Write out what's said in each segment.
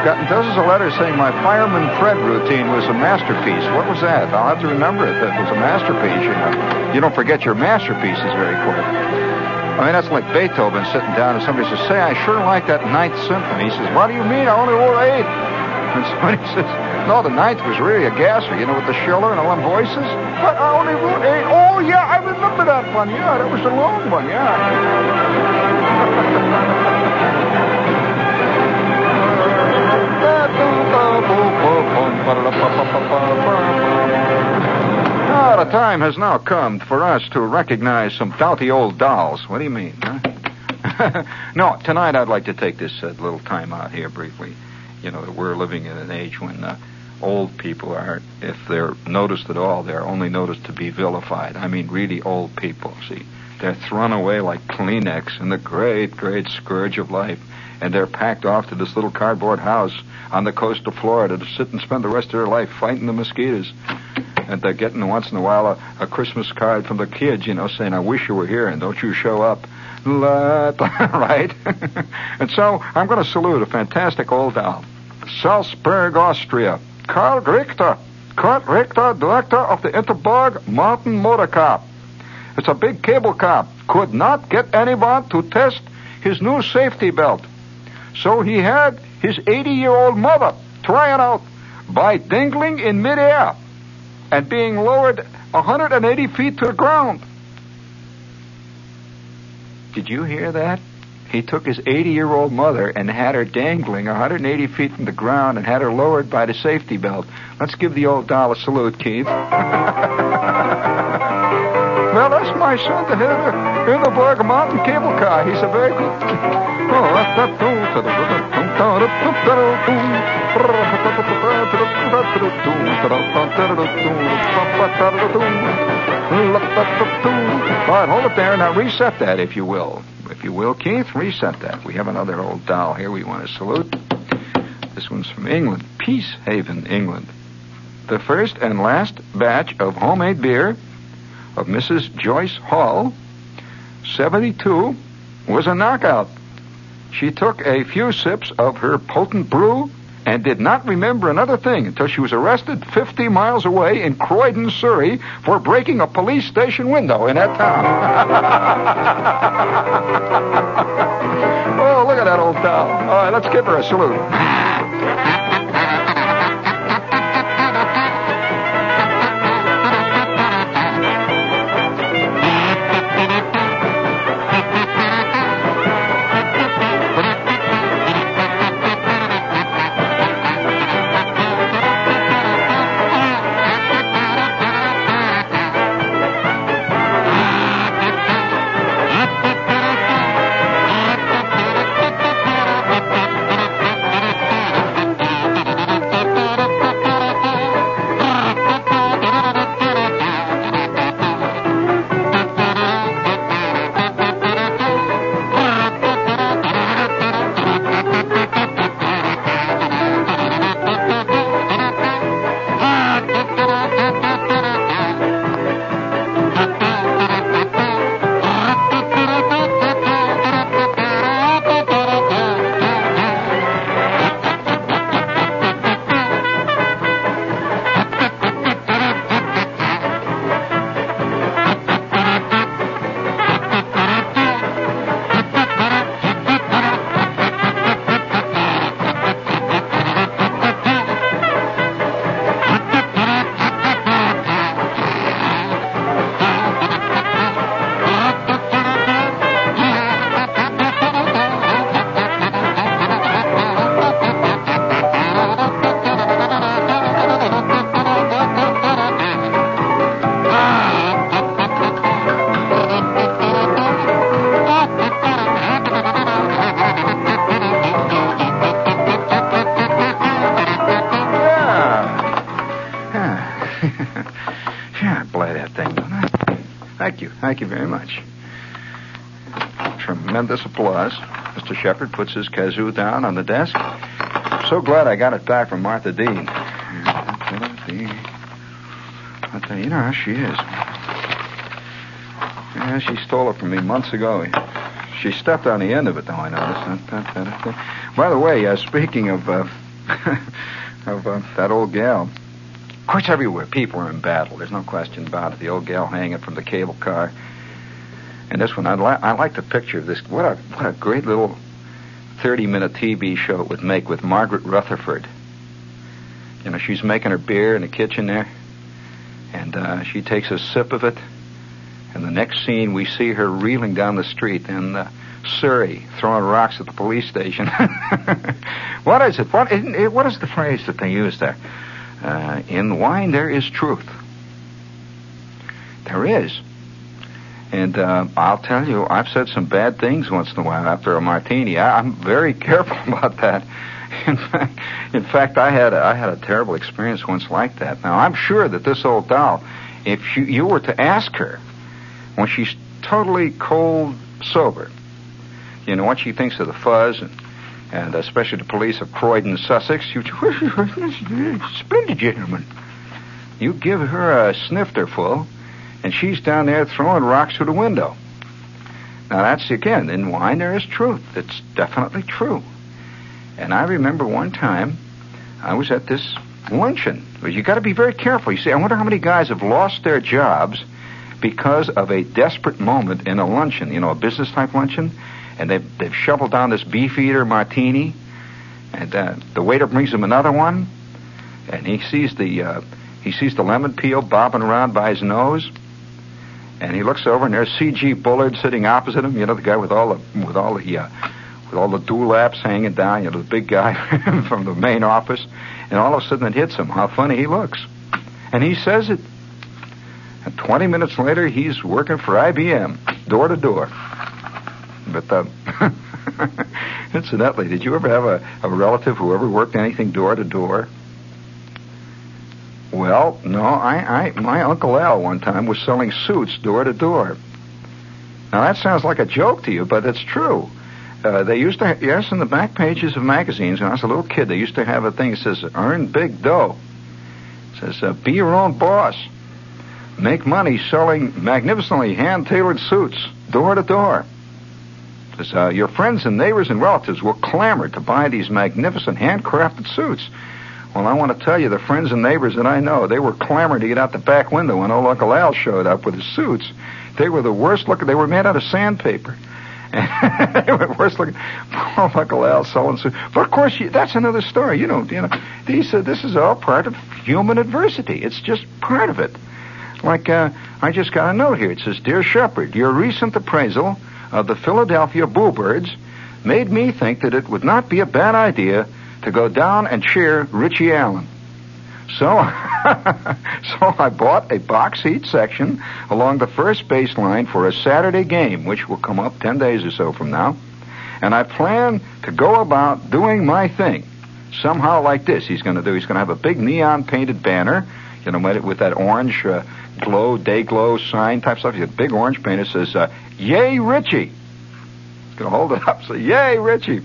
I've gotten dozens of letters saying my fireman Fred routine was a masterpiece. What was that? I'll have to remember it. That was a masterpiece. You know, you don't forget your masterpieces very quick. I mean, that's like Beethoven sitting down and somebody says, "Say, I sure like that Ninth Symphony." He says, "What do you mean? I only wrote eight. And somebody says, "No, the Ninth was really a gasser. You know, with the Schiller and all them voices." But I only wrote eight. Oh yeah, I remember that one. Yeah, that was the long one. Yeah. Ah, the time has now come for us to recognize some doughty old dolls. What do you mean? Huh? no, tonight I'd like to take this uh, little time out here briefly. You know, that we're living in an age when uh, old people are, if they're noticed at all, they're only noticed to be vilified. I mean, really old people, see. They're thrown away like Kleenex in the great, great scourge of life and they're packed off to this little cardboard house on the coast of Florida to sit and spend the rest of their life fighting the mosquitoes. And they're getting once in a while a, a Christmas card from the kids, you know, saying, I wish you were here and don't you show up. right? and so I'm going to salute a fantastic old doll. Salzburg, Austria. Karl Richter. Kurt Richter, director of the Untersberg Mountain Motor Car. It's a big cable car. Could not get anyone to test his new safety belt. So he had his 80 year old mother try it out by dangling in midair and being lowered 180 feet to the ground. Did you hear that? He took his 80 year old mother and had her dangling 180 feet from the ground and had her lowered by the safety belt. Let's give the old doll a salute, Keith. that's my son, the head of the Hindenburg Mountain Cable Car. He's a very good. Oh, All right, hold it there. Now reset that, if you will. If you will, Keith, reset that. We have another old doll here we want to salute. This one's from England, Peace Haven, England. The first and last batch of homemade beer of Mrs. Joyce Hall, 72, was a knockout. She took a few sips of her potent brew and did not remember another thing until she was arrested 50 miles away in Croydon, Surrey, for breaking a police station window in that town. oh, look at that old town. All right, let's give her a salute. Shepherd puts his kazoo down on the desk. So glad I got it back from Martha Dean. I tell you, you know how she is. Yeah, she stole it from me months ago. She stepped on the end of it, though, I noticed. By the way, uh, speaking of, uh, of uh, that old gal, of course, everywhere people are in battle. There's no question about it. The old gal hanging from the cable car. And this one, I, li- I like the picture of this. What a, what a great little 30 minute TV show it would make with Margaret Rutherford. You know, she's making her beer in the kitchen there, and uh, she takes a sip of it, and the next scene we see her reeling down the street in uh, Surrey, throwing rocks at the police station. what is it? What, what is the phrase that they use there? Uh, in wine there is truth. There is. And uh, I'll tell you, I've said some bad things once in a while after a martini. I, I'm very careful about that. In fact, in fact, I had a, I had a terrible experience once like that. Now I'm sure that this old doll, if you, you were to ask her when she's totally cold sober, you know what she thinks of the fuzz and and especially the police of Croydon, Sussex, you splendid gentleman. You give her a snifter full and she's down there throwing rocks through the window. Now that's again in wine there is truth. It's definitely true. And I remember one time I was at this luncheon. You got to be very careful. You see, I wonder how many guys have lost their jobs because of a desperate moment in a luncheon. You know, a business type luncheon, and they've they've shoveled down this Beefeater martini, and uh, the waiter brings him another one, and he sees the uh, he sees the lemon peel bobbing around by his nose, and he looks over and there's C.G. Bullard sitting opposite him. You know, the guy with all the with all the uh, with all the dewlaps hanging down. You know, the big guy from the main office. And all of a sudden it hits him how funny he looks, and he says it. And 20 minutes later, he's working for IBM, door to door. But uh, incidentally, did you ever have a, a relative who ever worked anything door to door? Well, no, I, I, my Uncle Al one time was selling suits door to door. Now that sounds like a joke to you, but it's true. Uh, they used to, yes, in the back pages of magazines, when I was a little kid, they used to have a thing that says, earn big dough. It says, uh, be your own boss. Make money selling magnificently hand-tailored suits, door to door. Says, uh, your friends and neighbors and relatives will clamor to buy these magnificent handcrafted suits. Well, I want to tell you, the friends and neighbors that I know, they were clamoring to get out the back window when old Uncle Al showed up with his suits. They were the worst looking. They were made out of sandpaper. worst looking. Poor Uncle Al selling suits. But of course, that's another story. You know, you know. He said this is all part of human adversity. It's just part of it. Like uh, I just got a note here. It says, "Dear Shepherd, your recent appraisal of the Philadelphia Bluebirds made me think that it would not be a bad idea." To go down and cheer Richie Allen. So, so I bought a box seat section along the first baseline for a Saturday game, which will come up 10 days or so from now. And I plan to go about doing my thing. Somehow like this, he's going to do. He's going to have a big neon painted banner, you know, with that orange uh, glow, day glow sign type stuff. He's got a big orange that says, uh, Yay, Richie! He's going to hold it up, say, Yay, Richie!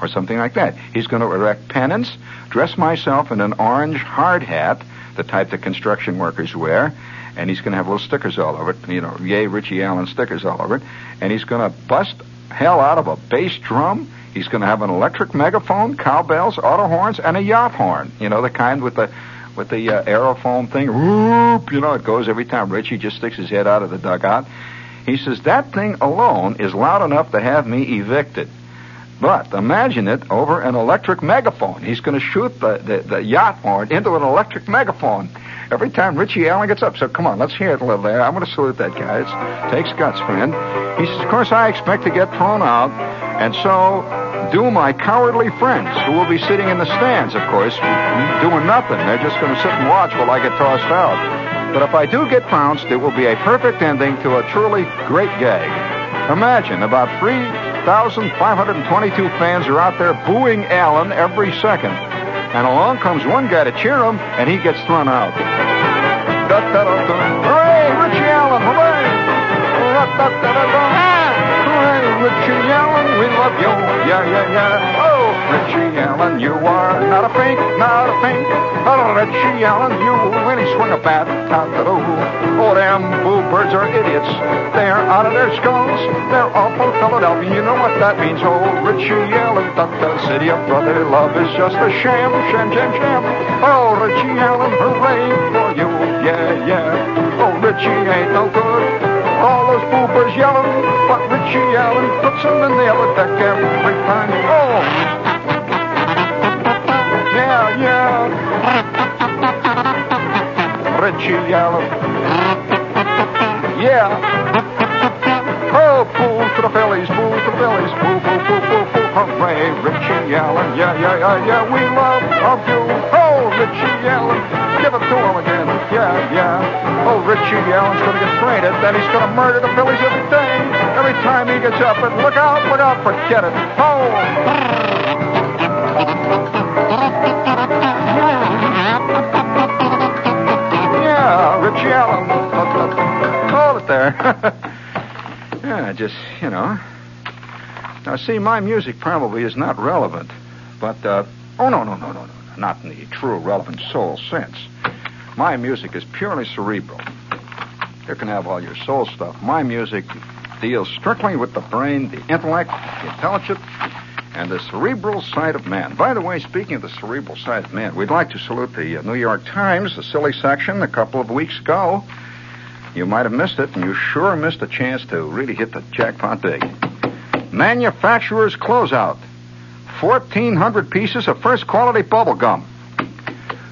Or something like that. He's going to erect pennants, dress myself in an orange hard hat, the type that construction workers wear, and he's going to have little stickers all over it, you know, yay, Richie Allen stickers all over it, and he's going to bust hell out of a bass drum. He's going to have an electric megaphone, cowbells, auto horns, and a yacht horn. You know, the kind with the with the uh, aerofoam thing. Whoop, you know, it goes every time Richie just sticks his head out of the dugout. He says that thing alone is loud enough to have me evicted. But imagine it over an electric megaphone. He's going to shoot the, the, the, yacht horn into an electric megaphone every time Richie Allen gets up. So come on, let's hear it a little there. I'm going to salute that guy. It takes guts, friend. He says, of course, I expect to get thrown out, and so do my cowardly friends who will be sitting in the stands, of course, doing nothing. They're just going to sit and watch while I get tossed out. But if I do get pounced, it will be a perfect ending to a truly great gag. Imagine about three 1,522 fans are out there booing Allen every second. And along comes one guy to cheer him, and he gets thrown out. Hooray, Richie Allen, hooray! Hey, Richie Allen, we love you. Yeah, yeah, yeah. Richie Allen, you are not a fake, not a fake. Oh, Richie Allen, you really swing a bat. Oh, them boo birds are idiots. They're out of their skulls. They're from Philadelphia. You know what that means. Oh, Richie Allen, that the city of brother love is just a sham, sham, sham, sham. Oh, Richie Allen, hooray for you. Yeah, yeah. Oh, Richie ain't no good. All those boopers yelling, but Richie Allen puts them in the upper deck every time. Oh! Richie Allen. Yeah. Oh, boo to the Phillies, boo to the Phillies, boo, boo, boo, boo, boo. Hooray, Richie Allen. Yeah, yeah, yeah, yeah. We love of you. Oh, Richie Allen. Give it to him again. Yeah, yeah. Oh, Richie Allen's to get traded. Then he's to murder the Phillies every day. Every time he gets up. And look out, look out, forget it. Oh! yeah, just, you know. Now, see, my music probably is not relevant, but, uh, oh, no, no, no, no, no, not in the true relevant soul sense. My music is purely cerebral. You can have all your soul stuff. My music deals strictly with the brain, the intellect, the intelligence, and the cerebral side of man. By the way, speaking of the cerebral side of man, we'd like to salute the uh, New York Times, the silly section, a couple of weeks ago. You might have missed it, and you sure missed a chance to really hit the jackpot big. Manufacturer's closeout. 1,400 pieces of first quality bubble gum.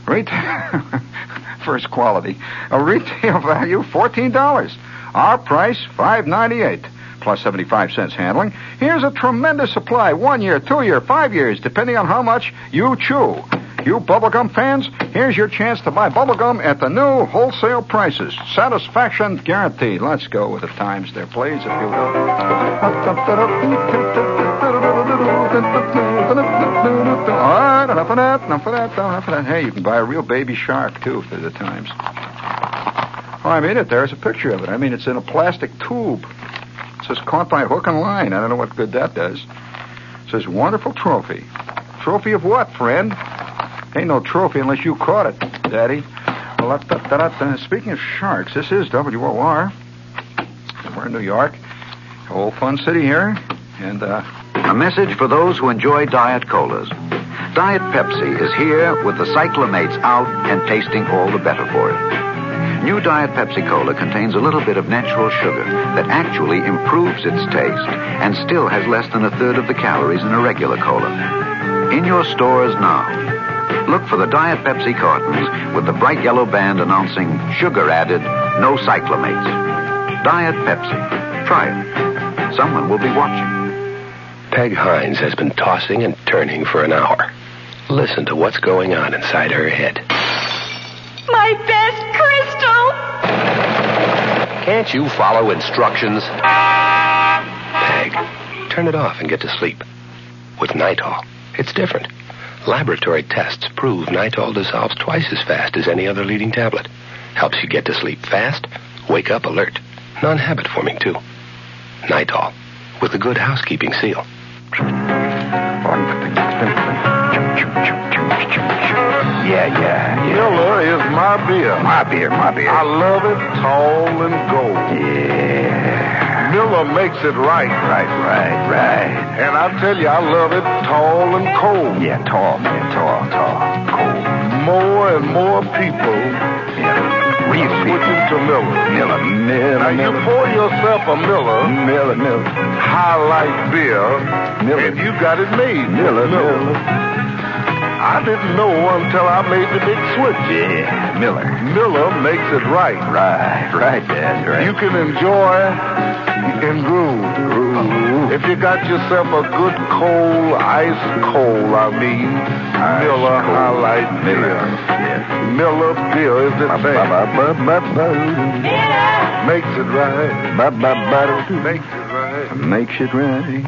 Retail. first quality. A retail value, $14. Our price, $5.98 plus 75 cents handling. Here's a tremendous supply. One year, two year, five years, depending on how much you chew. You bubblegum fans, here's your chance to buy bubblegum at the new wholesale prices. Satisfaction guaranteed. Let's go with the times there, please, if you will. Enough of that, enough of that, enough of that. Hey, you can buy a real baby shark, too, for the times. Oh, I mean it. There's a picture of it. I mean, it's in a plastic tube. It says caught by hook and line. I don't know what good that does. It says wonderful trophy. Trophy of what, friend? Ain't no trophy unless you caught it, Daddy. Da, Speaking of sharks, this is WOR. We're in New York. Old fun city here. And, uh... A message for those who enjoy diet colas. Diet Pepsi is here with the cyclamates out and tasting all the better for it. New Diet Pepsi Cola contains a little bit of natural sugar that actually improves its taste and still has less than a third of the calories in a regular cola. In your stores now. Look for the Diet Pepsi cartons with the bright yellow band announcing sugar added, no cyclamates. Diet Pepsi. Try it. Someone will be watching. Peg Hines has been tossing and turning for an hour. Listen to what's going on inside her head. My best crystal! Can't you follow instructions? Peg, turn it off and get to sleep. With Nytol, it's different. Laboratory tests prove Nytol dissolves twice as fast as any other leading tablet. Helps you get to sleep fast, wake up alert. Non-habit forming, too. Nytol, with the good housekeeping seal. Yeah, yeah, yeah. Miller is my beer. My beer, my beer. I love it tall and gold. Yeah. Miller makes it right. Right, right, right. And I tell you, I love it tall and cold. Yeah, tall, man, tall, tall, cold. More and more people Yeah. Real switching to Miller. Miller, Miller, Now, you Miller. pour yourself a Miller Miller, Miller. High Life beer, Miller. and you got it made. Miller, Miller. I didn't know until I made the big switch. Yeah, Miller. Miller makes it right. Right, right, Dad, right. You can enjoy and groove. Groove. If you got yourself a good cold, ice cold, I mean, Ice Miller cold. High Life Miller. Yeah. Miller Beer is the thing. Makes it right. Makes it right. Makes it right.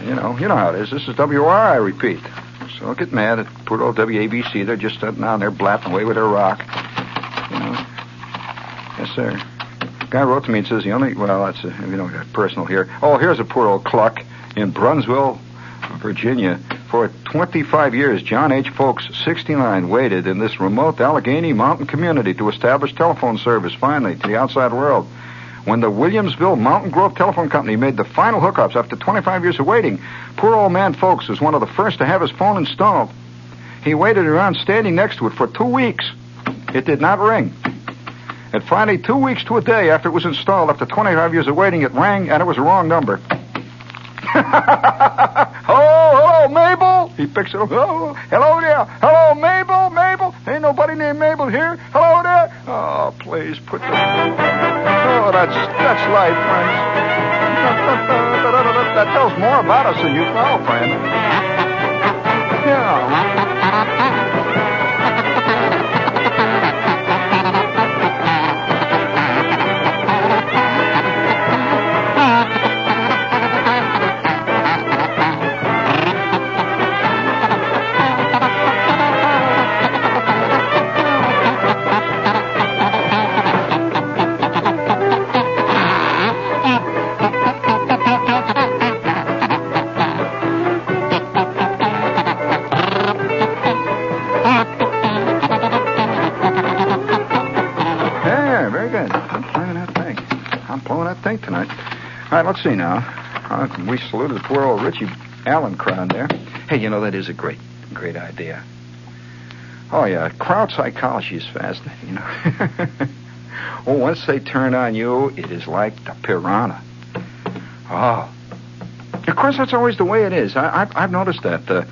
You know, you know how it is. This is WR, I repeat. So don't get mad at poor old WABC. They're just sitting down there blapping away with their rock. You know. Yes, sir. Guy wrote to me and says the only well, that's uh, you know personal here. Oh, here's a poor old cluck in Burnsville, Virginia. For 25 years, John H. Folks, 69, waited in this remote Allegheny mountain community to establish telephone service finally to the outside world. When the Williamsville Mountain Grove Telephone Company made the final hookups after 25 years of waiting, poor old man Folks was one of the first to have his phone installed. He waited around standing next to it for two weeks. It did not ring. And finally, two weeks to a day after it was installed, after 25 years of waiting, it rang and it was a wrong number. hello, hello, Mabel. He picks it up. Hello, hello there. Hello, Mabel, Mabel. Ain't nobody named Mabel here. Hello. Oh, please put the. Oh, that's that's life, friends. that tells more about us than you know, friend. Let's see now. Uh, we saluted the poor old Richie Allen crowd there. Hey, you know, that is a great, great idea. Oh, yeah. Crowd psychology is fascinating, you know. oh, once they turn on you, it is like the piranha. Oh. Of course, that's always the way it is. I, I've, I've noticed that uh,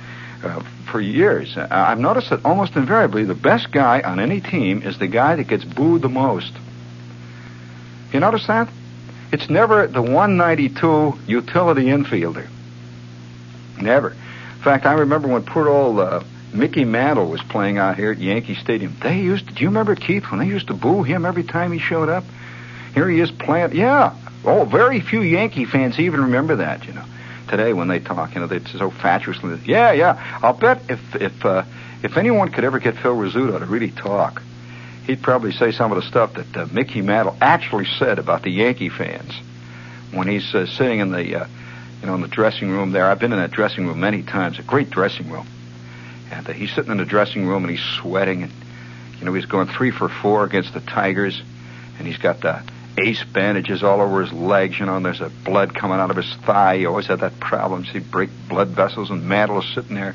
uh, for years. Uh, I've noticed that almost invariably the best guy on any team is the guy that gets booed the most. You notice that? It's never the 192 utility infielder. Never. In fact, I remember when poor old uh, Mickey Mantle was playing out here at Yankee Stadium. They used to, do you remember Keith when they used to boo him every time he showed up? Here he is playing. Yeah. Oh, very few Yankee fans even remember that, you know. Today when they talk, you know, they're so fatuously. Yeah, yeah. I'll bet if if uh, if anyone could ever get Phil Rizzuto to really talk, he'd probably say some of the stuff that uh, Mickey Mantle actually said about the Yankee fans when he's uh, sitting in the uh, you know in the dressing room there. I've been in that dressing room many times. A great dressing room, and uh, he's sitting in the dressing room and he's sweating and you know he's going three for four against the Tigers, and he's got the ace bandages all over his legs, you know, and there's a blood coming out of his thigh. He always had that problem. So he'd break blood vessels, and Mantle is sitting there,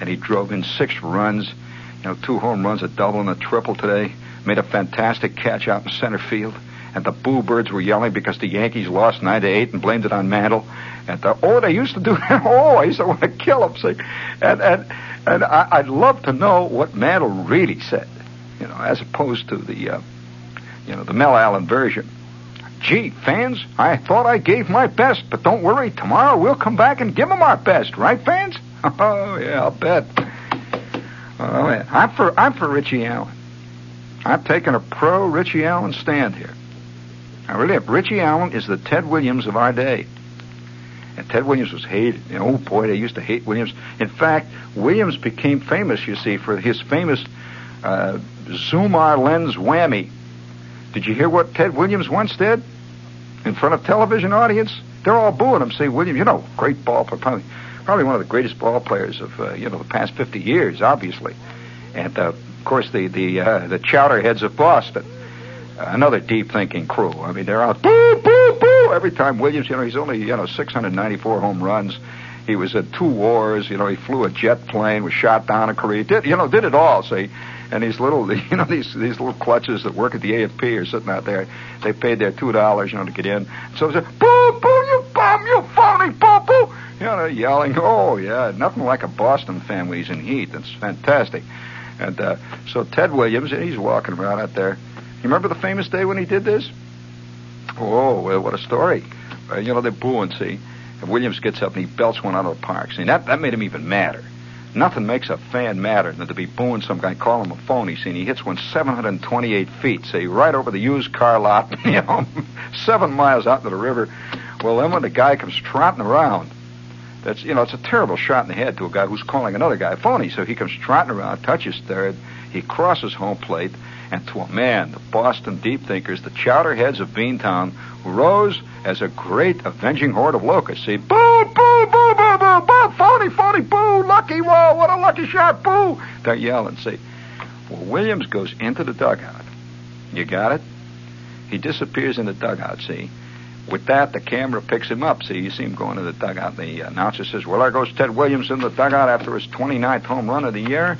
and he drove in six runs, you know, two home runs, a double and a triple today. Made a fantastic catch out in center field. And the Boo Birds were yelling because the Yankees lost nine to eight and blamed it on Mantle. And the, oh, they used to do that. Oh, I used to want to kill him. See, and and and I, I'd love to know what Mantle really said, you know, as opposed to the, uh, you know, the Mel Allen version. Gee, fans, I thought I gave my best, but don't worry. Tomorrow we'll come back and give 'em our best, right, fans? Oh yeah, I'll bet. Oh yeah, I'm for I'm for Richie Allen. I'm taking a pro Richie Allen stand here. I really am. Richie Allen is the Ted Williams of our day. And Ted Williams was hated. Know, oh boy, they used to hate Williams. In fact, Williams became famous, you see, for his famous uh, Zoomar lens whammy. Did you hear what Ted Williams once did in front of television audience? They're all booing him. Say, Williams, you know, great ball player, probably, probably one of the greatest ball players of uh, you know the past 50 years, obviously. And uh, of course, the the uh, the chowderheads of Boston, another deep thinking crew. I mean, they're out boo boo boo every time Williams. You know, he's only you know 694 home runs. He was at two wars. You know, he flew a jet plane, was shot down in Korea. Did you know? Did it all. See, and these little, you know, these these little clutches that work at the A&P are sitting out there. They paid their two dollars, you know, to get in. So they said, "Boo, boo, you bum, you phony, boo, boo." You know, yelling. Oh yeah, nothing like a Boston fan when he's in heat. That's fantastic. And uh, so Ted Williams, he's walking around out there. You remember the famous day when he did this? Oh, well, what a story. Uh, you know, they're booing, see. And Williams gets up and he belts one out of the park. See, that, that made him even madder. Nothing makes a fan madder than to be booing some guy, call him a phony. See, and he hits one 728 feet, see, right over the used car lot, you know, seven miles out into the river. Well, then when the guy comes trotting around, That's you know, it's a terrible shot in the head to a guy who's calling another guy phony. So he comes trotting around, touches third, he crosses home plate, and to a man, the Boston deep thinkers, the chowderheads of Beantown, rose as a great avenging horde of locusts. See, boo, boo, boo, boo, boo, boo, phony, phony, boo, lucky, whoa, what a lucky shot, boo. They're yelling. See, well, Williams goes into the dugout. You got it? He disappears in the dugout, see? With that, the camera picks him up. See, you see him going to the dugout. The announcer says, Well, there goes Ted Williams in the dugout after his 29th home run of the year.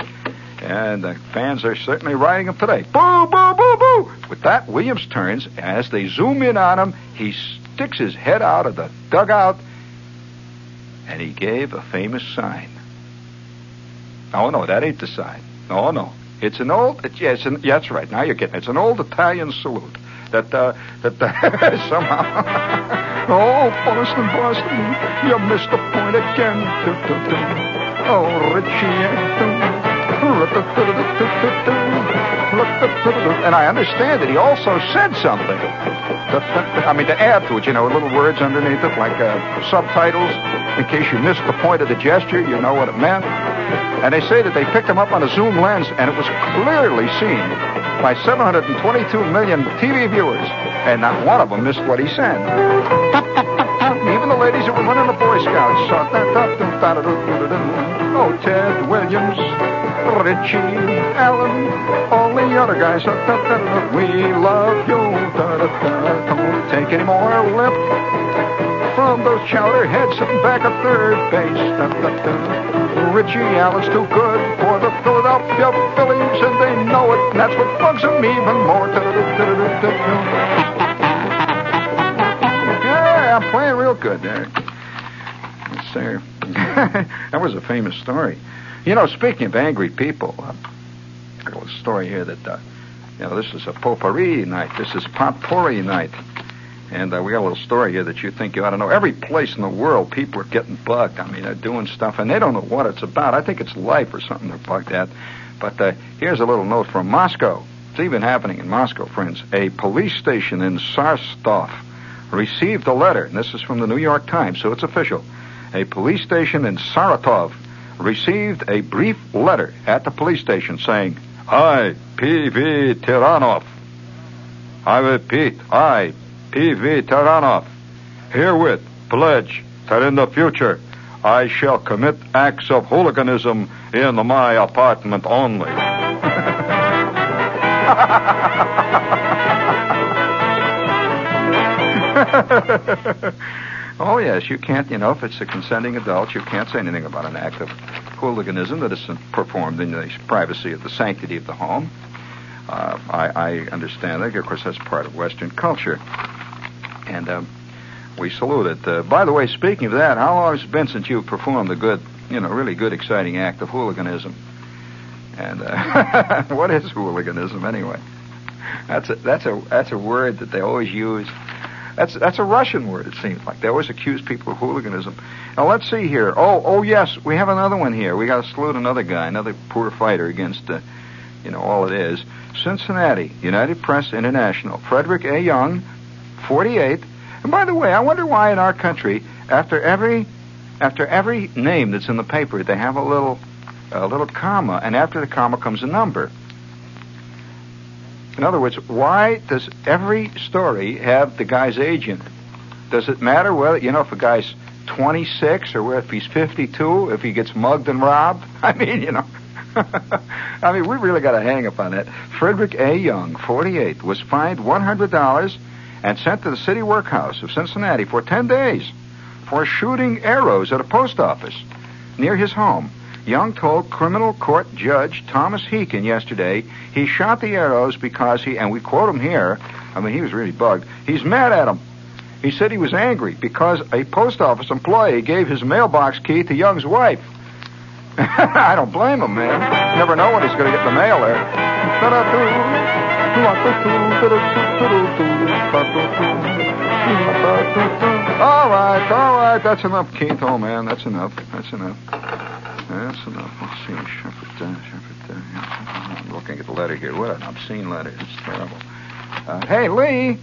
And the fans are certainly riding him today. Boo, boo, boo, boo. With that, Williams turns. As they zoom in on him, he sticks his head out of the dugout and he gave a famous sign. Oh, no, that ain't the sign. Oh, no. It's an old, it's, yeah, yeah, that's right. Now you're getting it. It's an old Italian salute that, uh, that uh, somehow. oh, Boston, Boston, you missed the point again. Oh, Richie. And I understand that he also said something. I mean, to add to it, you know, little words underneath it, like uh, subtitles, in case you missed the point of the gesture, you know what it meant. And they say that they picked him up on a zoom lens, and it was clearly seen by 722 million TV viewers, and not one of them missed what he said. Even the ladies that were running the Boy Scouts saw that. Oh, Ted Williams, Richie Allen, all the other guys. We love you. Don't take any more lip from those chowder heads back at third base. Richie Allen's too good for the Philadelphia Phillies, and they know it. And that's what bugs them even more. Yeah, I'm playing real good there. Yes, sir. that was a famous story. You know, speaking of angry people, uh, I got a story here that, uh, you know, this is a potpourri night. This is potpourri night. And uh, we got a little story here that you think you ought to know. Every place in the world, people are getting bugged. I mean, they're doing stuff, and they don't know what it's about. I think it's life or something they're bugged at. But uh, here's a little note from Moscow. It's even happening in Moscow, friends. A police station in Saratov received a letter, and this is from the New York Times, so it's official. A police station in Saratov received a brief letter at the police station saying, I, P.V. Tiranov. I repeat, I, P.V. Taranov, herewith pledge that in the future I shall commit acts of hooliganism in my apartment only. oh, yes, you can't, you know, if it's a consenting adult, you can't say anything about an act of hooliganism that is performed in the privacy of the sanctity of the home. Uh, I, I, understand that. Of course, that's part of Western culture. And um, we salute it. Uh, by the way, speaking of that, how long has it been since you performed a good, you know, really good, exciting act of hooliganism? And uh, what is hooliganism anyway? That's a, that's a that's a word that they always use. That's that's a Russian word. It seems like they always accuse people of hooliganism. Now let's see here. Oh oh yes, we have another one here. We got to salute another guy, another poor fighter against, uh, you know, all it is. Cincinnati United Press International. Frederick A. Young 48. And by the way, I wonder why in our country, after every after every name that's in the paper, they have a little a little comma, and after the comma comes a number. In other words, why does every story have the guy's age in it? Does it matter whether you know if a guy's 26 or if he's 52, if he gets mugged and robbed? I mean, you know. I mean, we really got a hang up on that. Frederick A. Young, 48, was fined $100 and sent to the city workhouse of Cincinnati for 10 days for shooting arrows at a post office near his home. Young told criminal court judge Thomas Heekin yesterday he shot the arrows because he, and we quote him here, I mean, he was really bugged. He's mad at him. He said he was angry because a post office employee gave his mailbox key to Young's wife. I don't blame him, man. You never know when he's going to get the mail there. All right, all right, that's enough, Keith. Oh, man, that's enough. That's enough. That's enough. Let's see. Shepherd, uh, Shepherd, uh, I'm looking at the letter here. What an obscene letter. It's terrible. Uh, hey, Lee.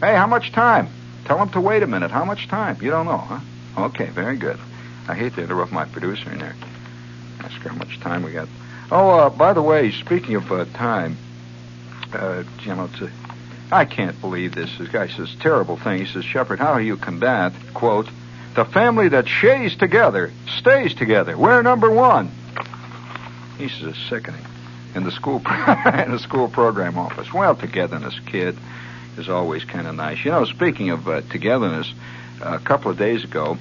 Hey, how much time? Tell him to wait a minute. How much time? You don't know, huh? Okay, very good. I hate to interrupt my producer in there. Ask her how much time we got. Oh, uh, by the way, speaking of uh, time, uh, you know, I can't believe this. This guy says terrible thing. He says, Shepherd, how do you combat, quote, the family that shays together stays together. We're number one. He says it's sickening. In the school in the school program office. Well, togetherness, kid, is always kind of nice. You know, speaking of uh, togetherness, a couple of days ago,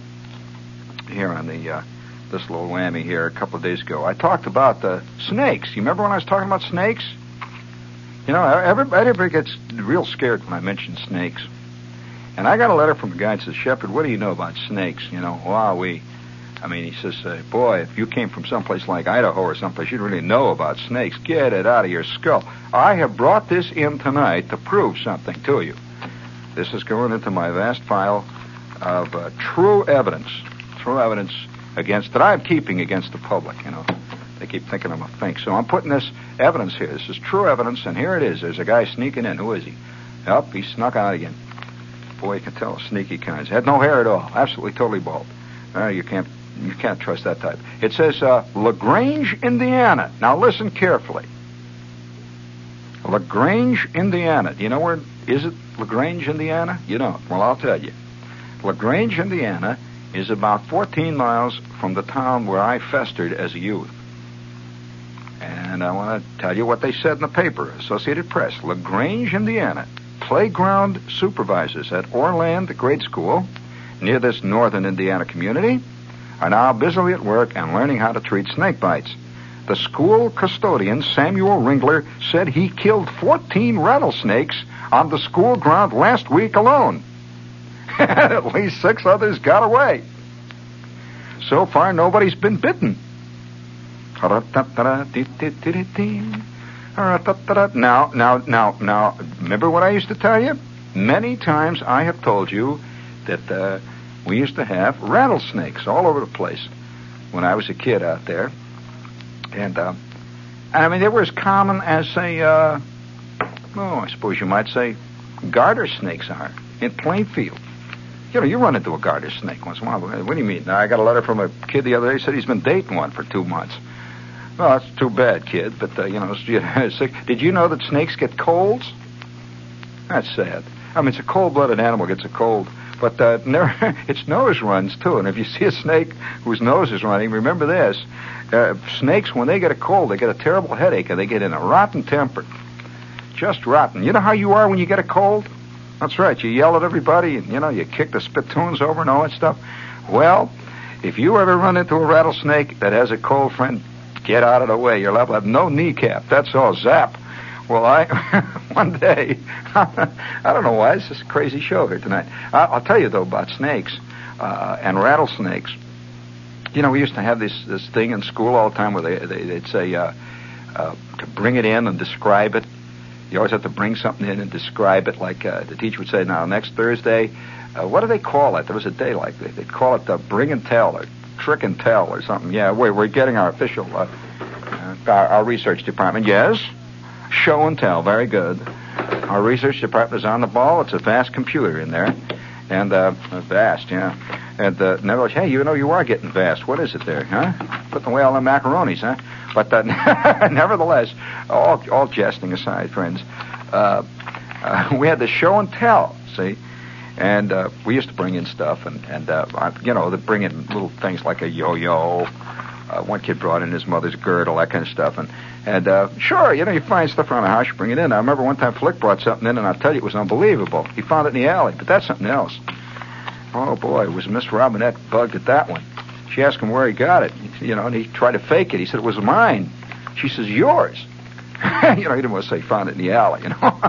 here on the uh, this little whammy here, a couple of days ago, I talked about the snakes. You remember when I was talking about snakes? You know, everybody, gets real scared when I mention snakes. And I got a letter from a guy that says, Shepherd, what do you know about snakes? You know, wow, we. I mean, he says, uh, boy, if you came from someplace like Idaho or someplace, you'd really know about snakes. Get it out of your skull. I have brought this in tonight to prove something to you. This is going into my vast file of uh, true evidence, true evidence against that I'm keeping against the public. You know, they keep thinking I'm a fake, so I'm putting this evidence here. This is true evidence, and here it is. There's a guy sneaking in. Who is he? Yep, he snuck out again. Boy, you can tell sneaky kinds. Had no hair at all. Absolutely, totally bald. Uh, you can't you can't trust that type. It says uh, Lagrange, Indiana. Now listen carefully. Lagrange, Indiana. Do you know where is it? Lagrange, Indiana? You don't. Well, I'll tell you. Lagrange, Indiana is about 14 miles from the town where I festered as a youth. And I want to tell you what they said in the paper, Associated Press. Lagrange, Indiana playground supervisors at Orland Grade School near this northern Indiana community are now busily at work and learning how to treat snake bites. The school custodian, Samuel Ringler, said he killed 14 rattlesnakes on the school ground last week alone. at least six others got away. So far, nobody's been bitten. Now, now, now, now, remember what I used to tell you? Many times I have told you that uh, we used to have rattlesnakes all over the place when I was a kid out there. And, uh, I mean, they were as common as, say, uh, oh, I suppose you might say, garter snakes are in Plainfield. You know, you run into a garter snake once in a while. What do you mean? I got a letter from a kid the other day said he's been dating one for two months. Well, that's too bad, kid. But uh, you know, did you know that snakes get colds? That's sad. I mean, it's a cold-blooded animal gets a cold, but uh, never, its nose runs too. And if you see a snake whose nose is running, remember this: uh, snakes, when they get a cold, they get a terrible headache and they get in a rotten temper, just rotten. You know how you are when you get a cold? That's right. You yell at everybody, and you know you kick the spittoons over and all that stuff. Well, if you ever run into a rattlesnake that has a cold, friend, Get out of the way. To have no kneecap. That's all. Zap. Well, I one day, I don't know why. It's just a crazy show here tonight. I, will tell you though about snakes uh, and rattlesnakes. You know, we used to have this this thing in school all the time where they, they would say uh, uh, to bring it in and describe it. You always have to bring something in and describe it. Like uh, the teacher would say, "Now next Thursday, uh, what do they call it?" There was a day like. They'd call it the bring and tell or trick and tell or something. Yeah, wait, we're getting our official, uh, uh, our, our, research department. Yes, show and tell. Very good. Our research department is on the ball. It's a vast computer in there, and uh, vast, yeah. And uh, nevertheless, hey, you know you are getting vast. What is it there, huh? Putting away all the macaronis, huh? But uh, nevertheless, all all jesting aside, friends, uh, uh, we had the show and tell. See and uh, we used to bring in stuff, and and uh, you know, they bring in little things like a yo-yo. Uh, one kid brought in his mother's girdle, that kind of stuff, and and uh, sure, you know, you find stuff around the house, you bring it in. I remember one time Flick brought something in, and I tell you, it was unbelievable. He found it in the alley, but that's something else. Oh boy, was Miss Robinette bugged at that one. She asked him where he got it, you know, and he tried to fake it. He said it was mine. She says yours. you know, he didn't want to say found it in the alley, you know,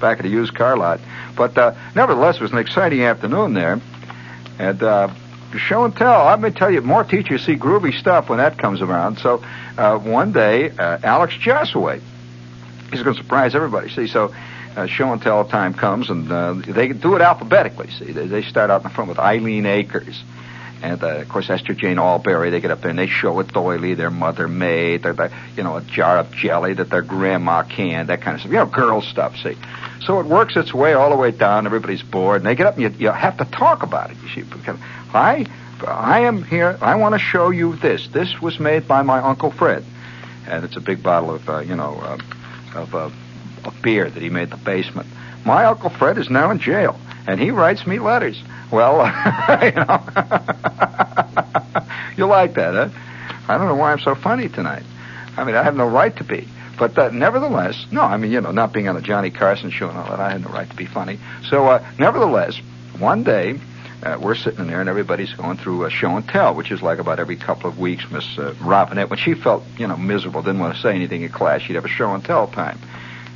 back at the used car lot. But uh, nevertheless, it was an exciting afternoon there. And uh, show and tell. Let me tell you, more teachers see groovy stuff when that comes around. So uh, one day, uh, Alex Josway, he's going to surprise everybody. See, so uh, show and tell time comes, and uh, they do it alphabetically. See, they, they start out in the front with Eileen Akers. And uh, of course, Esther Jane Alberry, they get up there and they show a doily their mother made, their, you know, a jar of jelly that their grandma canned, that kind of stuff. You know, girl stuff, see. So it works its way all the way down. Everybody's bored, and they get up and you, you have to talk about it. You see, because I I am here. I want to show you this. This was made by my Uncle Fred. And it's a big bottle of, uh, you know, uh, of, uh, of beer that he made in the basement. My Uncle Fred is now in jail, and he writes me letters. Well, you know. you like that, huh? I don't know why I'm so funny tonight. I mean, I have no right to be. But uh, nevertheless, no, I mean, you know, not being on the Johnny Carson show and all that, I had no right to be funny. So, uh, nevertheless, one day, uh, we're sitting in there and everybody's going through a show and tell, which is like about every couple of weeks. Miss uh, Robinette, when she felt, you know, miserable, didn't want to say anything in class, she'd have a show and tell time.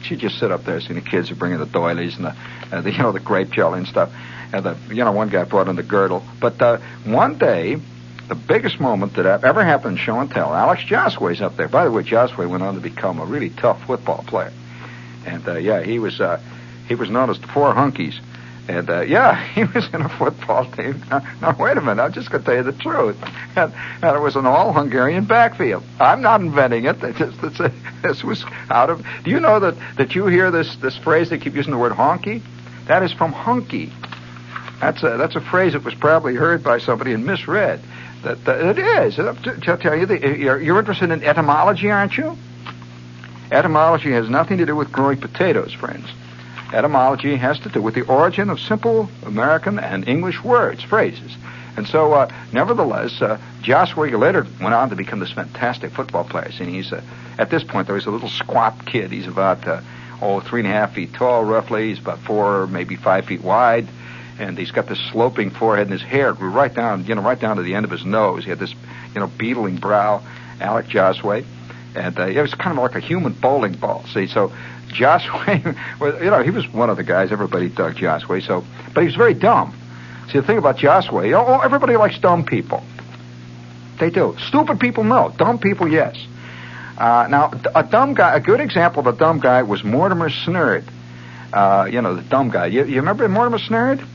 She'd just sit up there, seeing the kids are bringing the doilies and the, uh, the, you know, the grape jelly and stuff. And the, you know, one guy brought in the girdle. But uh, one day, the biggest moment that ever happened in show and tell. Alex Josway's up there. By the way, Josway went on to become a really tough football player, and uh, yeah, he was uh, he was known as the Four Hunkies. And uh, yeah, he was in a football team. Now, now wait a minute, I'm just going to tell you the truth. And, and it was an all-Hungarian backfield. I'm not inventing it. Just, a, this was out of. Do you know that that you hear this this phrase? They keep using the word honky. That is from hunky. That's a that's a phrase that was probably heard by somebody and misread. That, that it is. I'll tell you, the, you're, you're interested in etymology, aren't you? Etymology has nothing to do with growing potatoes, friends. Etymology has to do with the origin of simple American and English words, phrases. And so, uh, nevertheless, uh, Josway later went on to become this fantastic football player. And he's, uh, at this point, though, he's a little squat kid. He's about, uh, oh, three and a half feet tall, roughly. He's about four, maybe five feet wide. And he's got this sloping forehead, and his hair grew right down, you know, right down to the end of his nose. He had this, you know, beetling brow, Alec Josway. And uh, it was kind of like a human bowling ball. See, so Josway, well, you know, he was one of the guys. Everybody dug Josway. So, but he was very dumb. See, the thing about Josway, oh, everybody likes dumb people. They do. Stupid people, no. Dumb people, yes. Uh, now, a dumb guy, a good example of a dumb guy was Mortimer Snerd. Uh, you know, the dumb guy. You, you remember Mortimer Snerd?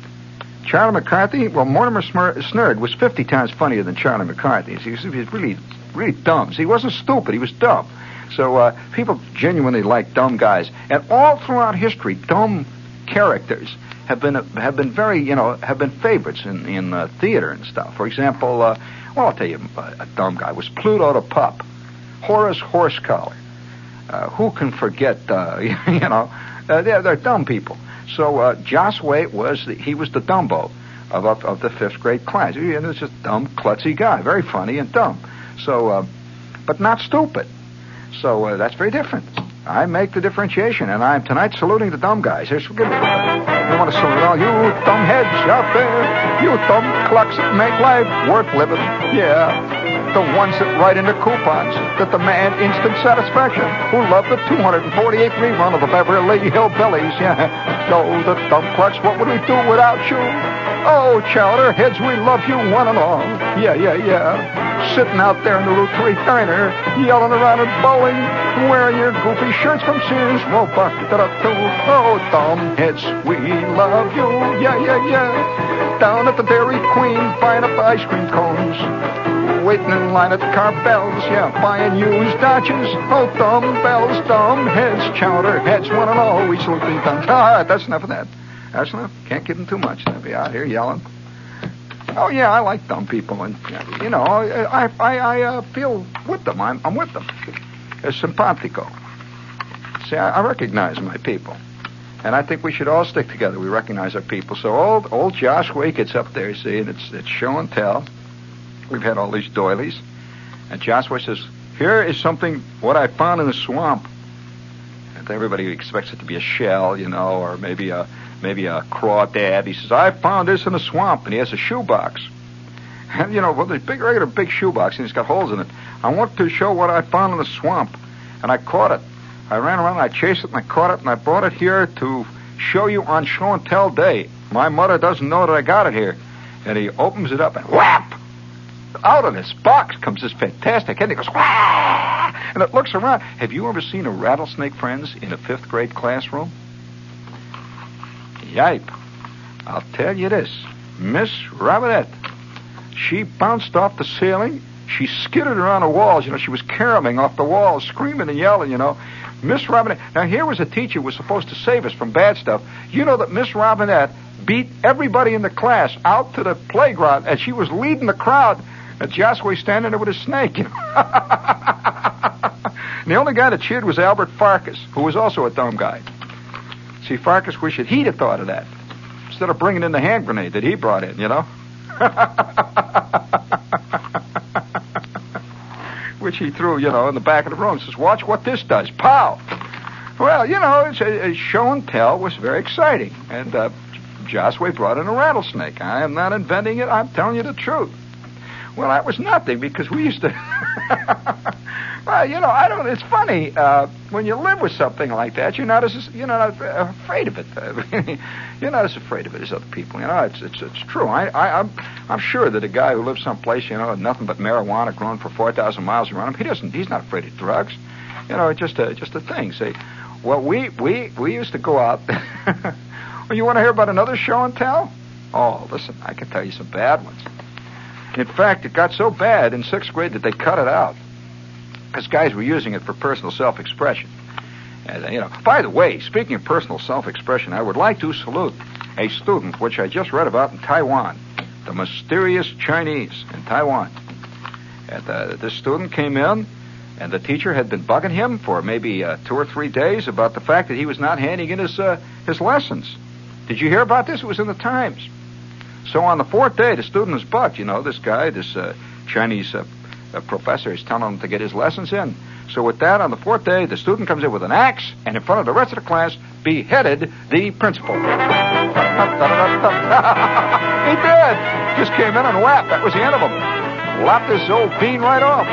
Charlie McCarthy? Well, Mortimer Snerd was 50 times funnier than Charlie McCarthy. He was, he was really, really dumb. See, he wasn't stupid. He was dumb. So uh, people genuinely like dumb guys, and all throughout history, dumb characters have been have been very you know have been favorites in in uh, theater and stuff. For example, uh, well I'll tell you a, a dumb guy was Pluto the pup, Horace Horsecollar. Uh, who can forget? Uh, you know, uh, they're they're dumb people. So uh, Josway was the, he was the Dumbo of, of of the fifth grade class. He was just dumb, klutzy guy, very funny and dumb. So, uh, but not stupid. So uh, that's very different. I make the differentiation, and I'm tonight saluting the dumb guys. Here's me. I want to salute all you dumb heads out there, you dumb clucks that make life worth living. Yeah, the ones that write into coupons that demand instant satisfaction, who love the 248th rerun of the Beverly Hillbillies. Yeah, no, the dumb clucks. What would we do without you? Oh, chowder heads, we love you one and all. Yeah, yeah, yeah sitting out there in the Route 3 diner, yelling around and bowling, wearing your goofy shirts from Sears Roebuck. Oh, dumb heads, we love you. Yeah, yeah, yeah. Down at the Dairy Queen, buying up ice cream cones. Waiting in line at the Carvel's, yeah, buying used Dodges. Oh, dumb bells, dumb heads, chowder heads, one and all. We salute these dumb. All ah, right, that's enough of that. That's enough. Can't give them too much. They'll be out here yelling. Oh yeah, I like dumb people, and you know, I I, I uh, feel with them. I'm I'm with them. It's simpatico. See, I, I recognize my people, and I think we should all stick together. We recognize our people. So old old Josh Wake gets up there, see, and it's it's show and tell. We've had all these doilies, and Joshua says, "Here is something what I found in the swamp." And everybody expects it to be a shell, you know, or maybe a maybe a crawdad. He says, I found this in a swamp, and he has a shoebox. And, you know, well, this big, regular big shoebox, and he's got holes in it. I want to show what I found in the swamp, and I caught it. I ran around, and I chased it, and I caught it, and I brought it here to show you on show and tell day. My mother doesn't know that I got it here. And he opens it up, and whap! Out of this box comes this fantastic head, and he goes, Wah! And it looks around. Have you ever seen a rattlesnake, friends, in a fifth grade classroom? Yipe. I'll tell you this. Miss Robinette, she bounced off the ceiling. She skidded around the walls. You know, she was caroling off the walls, screaming and yelling, you know. Miss Robinette. Now, here was a teacher who was supposed to save us from bad stuff. You know that Miss Robinette beat everybody in the class out to the playground, and she was leading the crowd. And Josway standing there with a snake. You know? the only guy that cheered was Albert Farkas, who was also a dumb guy. See, Farkas wished he'd have thought of that instead of bringing in the hand grenade that he brought in. You know. Which he threw, you know, in the back of the room. Says, "Watch what this does." Pow! Well, you know, it's a, a show and tell was very exciting, and uh, Josway brought in a rattlesnake. I am not inventing it. I'm telling you the truth. Well, that was nothing because we used to. well, you know, I don't. It's funny uh, when you live with something like that. You're not as you're not afraid of it. you're not as afraid of it as other people. You know, it's it's it's true. I, I I'm I'm sure that a guy who lives someplace, you know, nothing but marijuana grown for four thousand miles around him, he doesn't. He's not afraid of drugs. You know, it's just a just a thing. See, well, we we we used to go out. well, you want to hear about another show and tell? Oh, listen, I can tell you some bad ones. In fact, it got so bad in sixth grade that they cut it out because guys were using it for personal self-expression. And, you know, by the way, speaking of personal self-expression, I would like to salute a student which I just read about in Taiwan, the mysterious Chinese in Taiwan. And uh, this student came in, and the teacher had been bugging him for maybe uh, two or three days about the fact that he was not handing in his uh, his lessons. Did you hear about this? It was in the Times. So on the fourth day, the student is bugged. You know, this guy, this uh, Chinese uh, professor, is telling him to get his lessons in. So with that, on the fourth day, the student comes in with an axe and in front of the rest of the class beheaded the principal. he did. Just came in and whapped. That was the end of him. Lopped this old bean right off.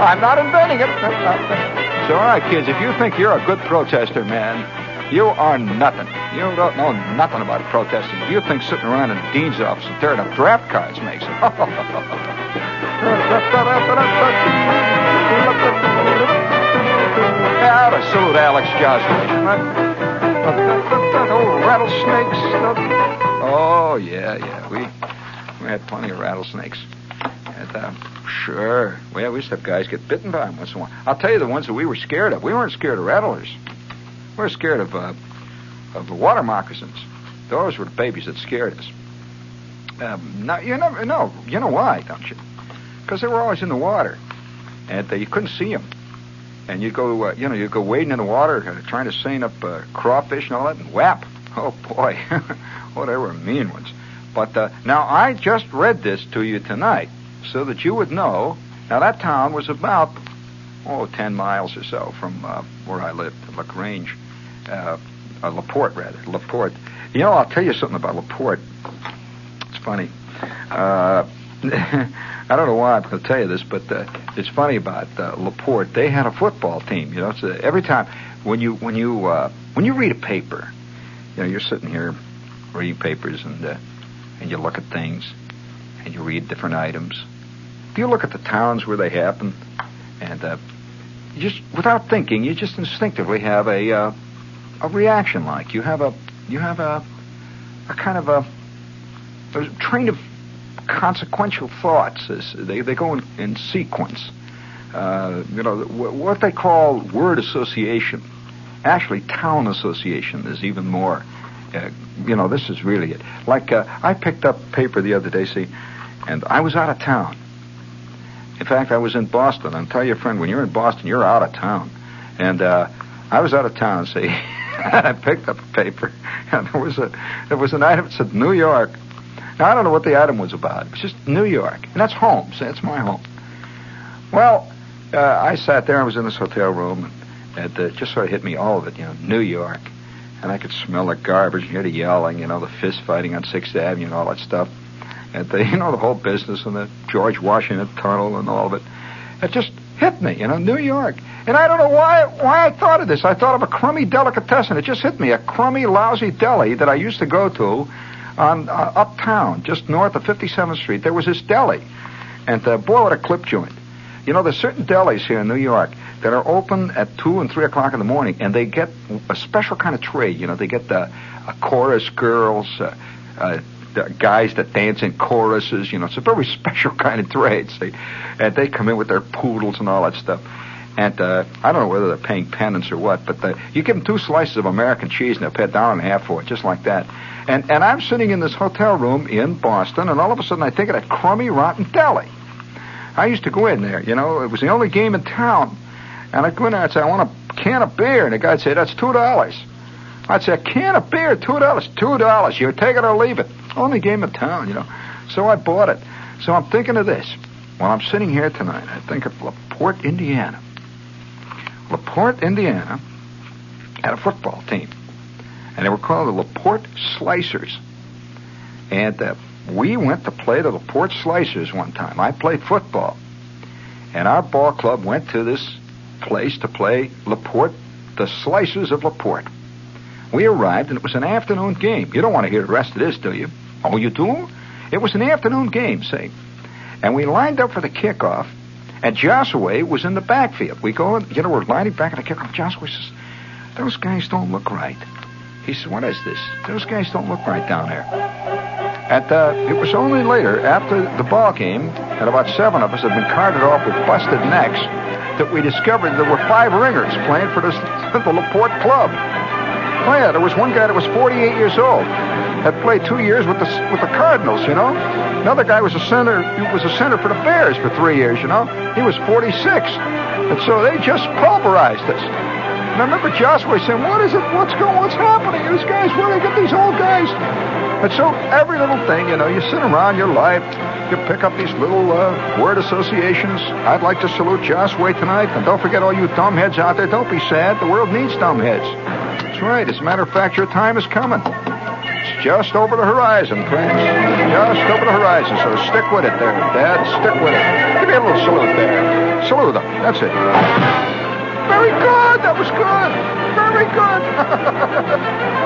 I'm not inventing it. So, all right, kids, if you think you're a good protester, man, you are nothing. You don't know nothing about protesting. You think sitting around in the dean's office and tearing up draft cards makes it. yeah, to salute Alex Joslin. Oh, rattlesnakes. Oh, yeah, yeah. We we had plenty of rattlesnakes. And, uh, sure. Well, we used to have guys get bitten by them once in a while. I'll tell you the ones that we were scared of. We weren't scared of rattlers. We were scared of uh, of the water moccasins. Those were the babies that scared us. Um, now, you never know. You know why, don't you? Because they were always in the water, and uh, you couldn't see them. And you go, uh, you know, you go wading in the water, uh, trying to seine up uh, crawfish and all that, and whap! Oh boy, oh, they were mean ones. But uh, now I just read this to you tonight, so that you would know. Now that town was about oh, 10 miles or so from uh, where I lived, LaGrange, uh, uh, Laporte rather, Laporte. You know, I'll tell you something about Laporte. It's funny. Uh, I don't know why I'm going to tell you this, but uh, it's funny about uh, Laporte. They had a football team. You know, so every time when you when you uh, when you read a paper, you know, you're sitting here reading papers and uh, and you look at things and you read different items. Do you look at the towns where they happen, and uh, just without thinking, you just instinctively have a uh, a reaction like you have a you have a a kind of a, a train of consequential thoughts they they go in, in sequence. Uh, you know what they call word association. Actually, town association is even more. Uh, you know, this is really it. Like uh, I picked up paper the other day, see, and I was out of town. In fact, I was in Boston. And tell your friend, when you're in Boston, you're out of town. And uh, I was out of town, see. I picked up a paper, and there was a there was an item that said New York. Now I don't know what the item was about. It was just New York, and that's home. See, it's my home. Well, uh, I sat there. I was in this hotel room, and it uh, just sort of hit me all of it. You know, New York, and I could smell the garbage, and hear the yelling, you know, the fist fighting on Sixth Avenue and all that stuff, and the you know the whole business and the George Washington Tunnel and all of it. It just hit me, you know, New York. And I don't know why why I thought of this. I thought of a crummy delicatessen. It just hit me. A crummy, lousy deli that I used to go to on uh, uptown, just north of 57th Street. There was this deli, and uh, boy, what a clip joint. You know, there's certain delis here in New York that are open at two and three o'clock in the morning, and they get a special kind of trade. You know, they get the uh, chorus girls. Uh, uh, guys that dance in choruses, you know, it's a very special kind of trade. See, and they come in with their poodles and all that stuff. And uh, I don't know whether they're paying penance or what, but the, you give them two slices of American cheese and they'll pay a dollar and a half for it, just like that. And and I'm sitting in this hotel room in Boston, and all of a sudden I think of that crummy, rotten deli. I used to go in there, you know, it was the only game in town. And I'd go in there and say, I want a can of beer. And the guy'd say, that's two dollars. I'd say, a can of beer, two dollars. Two dollars. You take it or leave it. Only game in town, you know. So I bought it. So I'm thinking of this. While I'm sitting here tonight, I think of LaPorte, Indiana. LaPorte, Indiana had a football team. And they were called the LaPorte Slicers. And uh, we went to play the LaPorte Slicers one time. I played football. And our ball club went to this place to play LaPorte, the Slicers of LaPorte. We arrived, and it was an afternoon game. You don't want to hear the rest of this, do you? Oh, you do? It was an afternoon game, say. And we lined up for the kickoff, and Joshua was in the backfield. We go, you know, we're lining back at the kickoff. Joshua says, those guys don't look right. He says, what is this? Those guys don't look right down there. At the, uh, it was only later, after the ball game, and about seven of us had been carted off with busted necks, that we discovered there were five ringers playing for this, the LaPorte club. Yeah, there was one guy that was 48 years old, had played two years with the with the Cardinals, you know. Another guy was a center, was a center for the Bears for three years, you know. He was 46, and so they just pulverized us. And I remember Joshua saying, "What is it? What's going? What's happening? These guys, where do they get these old guys?" And so every little thing, you know, you sit around your life, you pick up these little uh, word associations. I'd like to salute Joshua tonight, and don't forget all you dumbheads out there. Don't be sad. The world needs dumbheads. That's right. As a matter of fact, your time is coming. It's just over the horizon, Prince. Just over the horizon. So stick with it there, Dad. Stick with it. Give me a little salute there. Salute them. That's it. Very good. That was good. Very good.